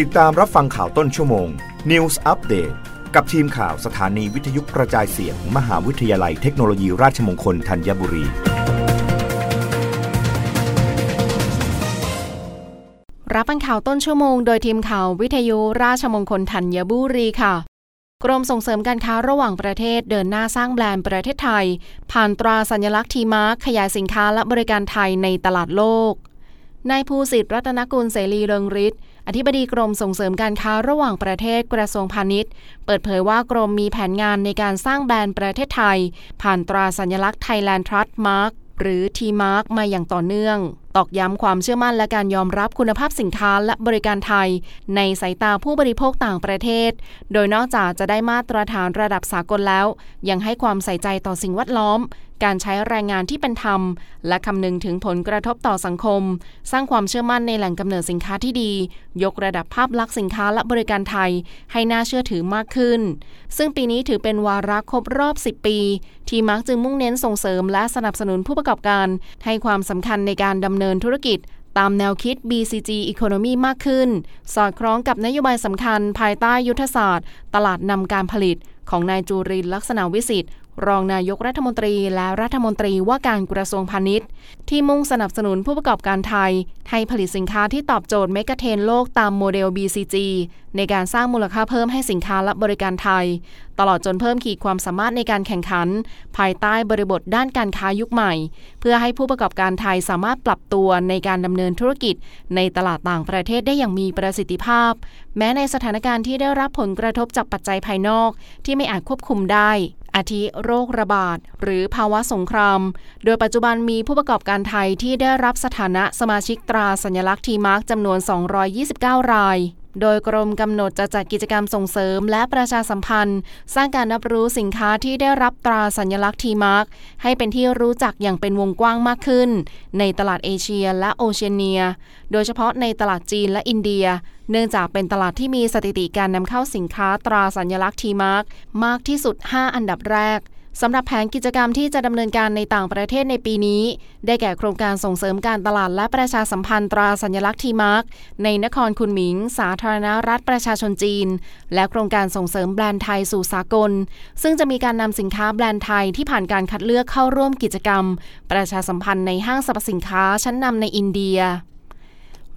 ติดตามรับฟังข่าวต้นชั่วโมง News Update กับทีมข่าวสถานีวิทยุกระจายเสียงมมหาวิทยาลัยเทคโนโลยีราชมงคลธัญบุรี รับฟังข่าวต้นชั่วโมง โดยทีมข่าววิทยุราชมงคลธัญบุรีค่ะ กรมส่งเสริมการค้าระหว่างประเทศเดินหน้าสร้างแบรนด์ประเทศไทย ผ่านตราสัญลักษณ์ทีมาร์คขยายสินค้าและบริการไทยในตลาดโลกนายภูสิทธิ์รัตนกุลเสรีเริงฤทธิ์ อธิบดีกรมส่งเสริมการค้าระหว่างประเทศกระทรวงพาณิชย์ เปิดเผยว่ากรมมีแผนงานในการสร้างแบรนด์ประเทศไทย ผ่านตราสัญลักษณ์ Thailand Trust Mark หรือ T-Mark มาอย่างต่อเนื่อง ตอกย้ำความเชื่อมั่นและการยอมรับคุณภาพสินค้าและบริการไทย ในสายตาผู้บริโภคต่างประเทศ โดยนอกจากจะได้มาตรฐานระดับสากลแล้ว ยังให้ความใส่ใจต่อสิ่งแวดล้อม การใช้แรงงานที่เป็นธรรม และคำนึงถึงผลกระทบต่อสังคม สร้างความเชื่อมั่นในแหล่งกำเนิดสินค้าที่ดี ยกระดับภาพลักษณ์สินค้าและบริการไทย ให้น่าเชื่อถือมากขึ้น ซึ่งปีนี้ถือเป็นวาระครบรอบ 10 ปี ที่มักจึงมุ่งเน้นส่งเสริมและสนับสนุนผู้ประกอบการ ให้ความสำคัญในการดำเนินธุรกิจตามแนวคิด BCG Economy มากขึ้น สอดคล้องกับนโยบายสำคัญภายใต้ยุทธศาสตร์ ตลาดนำการผลิตของนายจุรินทร์ลักษณวิศิษฏ์รองนายกรัฐมนตรีและรัฐมนตรีว่าการกระทรวงพาณิชย์ ที่มุ่งสนับสนุนผู้ประกอบการไทย ให้ผลิตสินค้าที่ตอบโจทย์ megatrend โลกตามโมเดล BCG ในการสร้างมูลค่าเพิ่มให้สินค้าและบริการไทย ตลอดจนเพิ่มขีดความสามารถในการแข่งขัน ภายใต้บริบทด้านการค้ายุคใหม่ เพื่อให้ผู้ประกอบการไทยสามารถปรับตัวในการดำเนินธุรกิจ ในตลาดต่างประเทศได้อย่างมีประสิทธิภาพ แม้ในสถานการณ์ที่ได้รับผลกระทบจากปัจจัยภายนอก ที่ไม่อาจควบคุมได้ อาทิโรคระบาด หรือภาวะสงคราม โดยปัจจุบันมีผู้ประกอบการไทยที่ได้รับสถานะสมาชิกตราสัญลักษณ์ T Mark จำนวน 229 ราย โดยกรมกำหนดจะจัดกิจกรรมส่งเสริมและประชาสัมพันธ์ สร้างการรับรู้สินค้าที่ได้รับตราสัญลักษณ์ T Mark ให้เป็นที่รู้จักอย่างเป็นวงกว้างมากขึ้น ในตลาดเอเชียและโอเชียเนีย โดยเฉพาะในตลาดจีนและอินเดีย เนื่องจากเป็นตลาดที่มีสถิติการนำเข้าสินค้าตราสัญลักษณ์ T Mark มากที่สุด 5 อันดับแรกสำหรับแผนกิจกรรมที่จะดำเนินการในต่างประเทศในปีนี้ ได้แก่โครงการส่งเสริมการตลาดและประชาสัมพันธ์ตราสัญลักษณ์ T Mark ในนครคุนหมิง สาธารณรัฐประชาชนจีน และโครงการส่งเสริมแบรนด์ไทยสู่สากล ซึ่งจะมีการนำสินค้าแบรนด์ไทยที่ผ่านการคัดเลือกเข้าร่วมกิจกรรม ประชาสัมพันธ์ในห้างสรรพสินค้าชั้นนำในอินเดีย